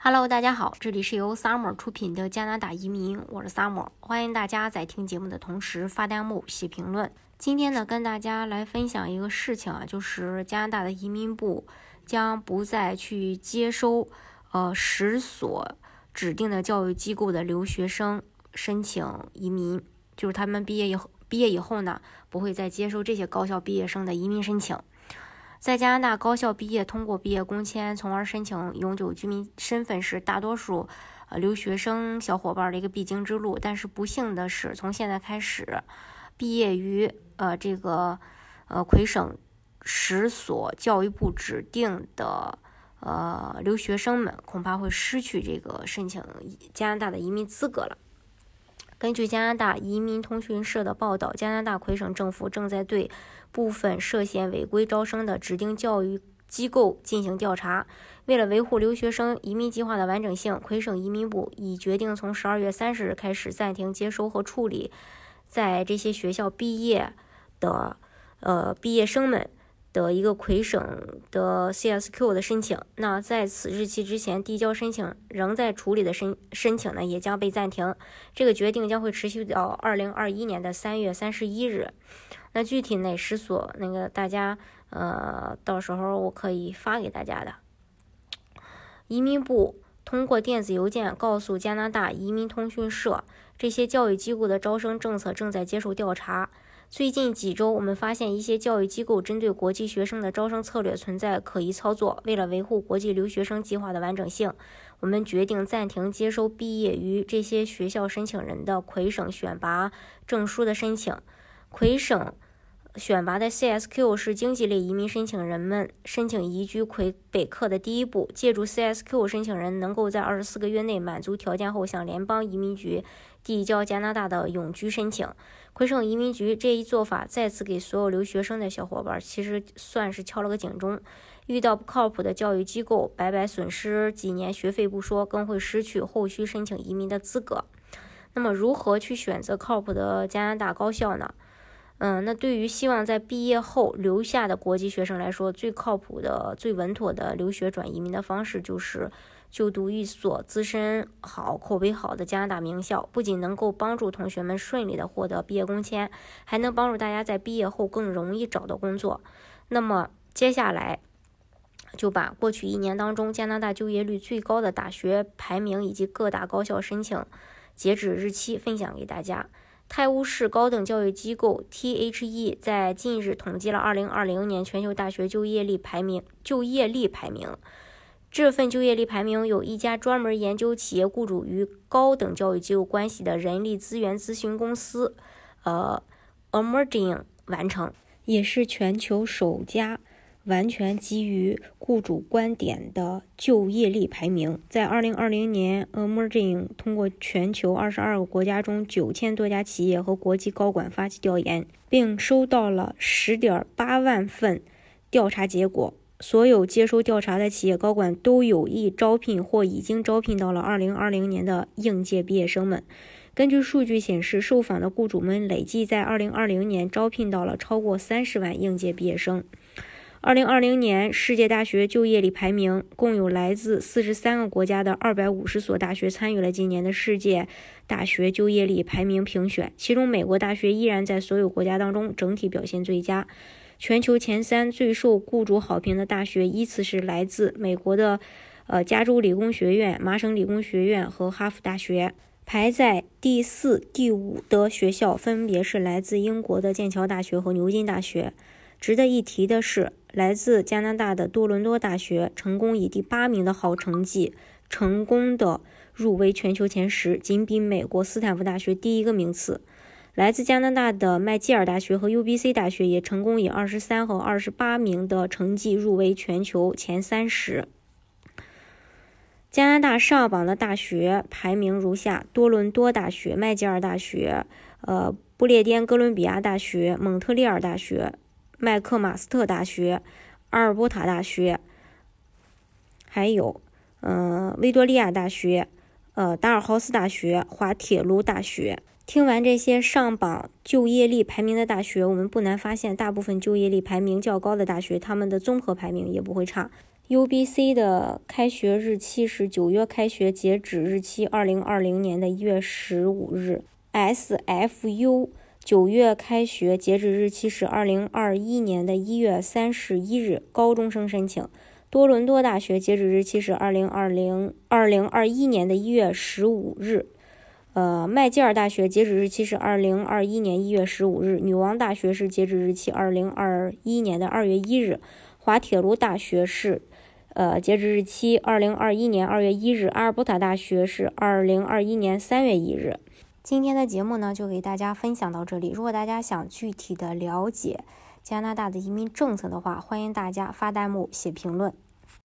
Hello，大家好，这里是由 Summer 出品的加拿大移民，我是 Summer，欢迎大家在听节目的同时发弹幕、写评论。今天呢，跟大家来分享一个事情啊，就是加拿大的移民部将不再去接收呃十所指定的教育机构的留学生申请移民，就是他们毕业以后毕业以后呢，不会再接收这些高校毕业生的移民申请。在加拿大高校毕业，通过毕业工签，从而申请永久居民身份，是大多数呃留学生小伙伴的一个必经之路。但是不幸的是，从现在开始，毕业于呃这个呃魁省十所教育部指定的呃留学生们，恐怕会失去这个申请加拿大的移民资格了。根据加拿大移民通讯社的报道，加拿大魁省政府正在对部分涉嫌违规招生的指定教育机构进行调查。为了维护留学生移民计划的完整性，魁省移民部已决定从十二月三十日开始暂停接收和处理在这些学校毕业的呃毕业生们。的一个魁省的 CSQ 的申请，那在此日期之前递交申请仍在处理的申申请呢，也将被暂停。这个决定将会持续到二零二一年的三月三十一日。那具体哪十所，那个大家呃，到时候我可以发给大家的。移民部通过电子邮件告诉加拿大移民通讯社，这些教育机构的招生政策正在接受调查。最近几周，我们发现一些教育机构针对国际学生的招生策略存在可疑操作。为了维护国际留学生计划的完整性，我们决定暂停接收毕业于这些学校申请人的魁省选拔证书的申请。魁省。选拔的 CSQ 是经济类移民申请人们申请移居魁北克的第一步。借助 CSQ，申请人能够在二十四个月内满足条件后，向联邦移民局递交加拿大的永居申请。魁省移民局这一做法再次给所有留学生的小伙伴，其实算是敲了个警钟。遇到不靠谱的教育机构，白白损失几年学费不说，更会失去后续申请移民的资格。那么，如何去选择靠谱的加拿大高校呢？嗯，那对于希望在毕业后留下的国际学生来说，最靠谱的、最稳妥的留学转移民的方式就是就读一所自身好、口碑好的加拿大名校。不仅能够帮助同学们顺利的获得毕业工签，还能帮助大家在毕业后更容易找到工作。那么接下来就把过去一年当中加拿大就业率最高的大学排名以及各大高校申请截止日期分享给大家。泰晤士高等教育机构 （THE） 在近日统计了2020年全球大学就业力排名。就业力排名，这份就业力排名有一家专门研究企业雇主与高等教育机构关系的人力资源咨询公司，呃，Emerging 完成，也是全球首家。完全基于雇主观点的就业力排名，在二零二零年，Emerging 通过全球二十二个国家中九千多家企业和国际高管发起调研，并收到了十点八万份调查结果。所有接收调查的企业高管都有意招聘或已经招聘到了二零二零年的应届毕业生们。根据数据显示，受访的雇主们累计在二零二零年招聘到了超过三十万应届毕业生。二零二零年世界大学就业率排名，共有来自四十三个国家的二百五十所大学参与了今年的世界大学就业率排名评选。其中，美国大学依然在所有国家当中整体表现最佳。全球前三最受雇主好评的大学依次是来自美国的呃加州理工学院、麻省理工学院和哈佛大学。排在第四、第五的学校分别是来自英国的剑桥大学和牛津大学。值得一提的是。来自加拿大的多伦多大学成功以第八名的好成绩，成功的入围全球前十，仅比美国斯坦福大学低一个名次。来自加拿大的麦吉尔大学和 UBC 大学也成功以二十三和二十八名的成绩入围全球前三十。加拿大上榜的大学排名如下：多伦多大学、麦吉尔大学、呃，不列颠哥伦比亚大学、蒙特利尔大学。麦克马斯特大学、阿尔伯塔大学，还有，嗯，维多利亚大学、呃，达尔豪斯大学、滑铁卢大学。听完这些上榜就业力排名的大学，我们不难发现，大部分就业力排名较高的大学，他们的综合排名也不会差。UBC 的开学日期是九月开学，截止日期二零二零年的一月十五日。SFU 九月开学，截止日期是二零二一年的一月三十一日，高中生申请。多伦多大学截止日期是二零二零二零二一年的一月十五日。呃，麦吉尔大学截止日期是二零二一年一月十五日。女王大学是截止日期二零二一年的二月一日。滑铁卢大学是。呃，截止日期二零二一年二月一日，阿尔伯塔大学是二零二一年三月一日。今天的节目呢，就给大家分享到这里。如果大家想具体的了解加拿大的移民政策的话，欢迎大家发弹幕、写评论。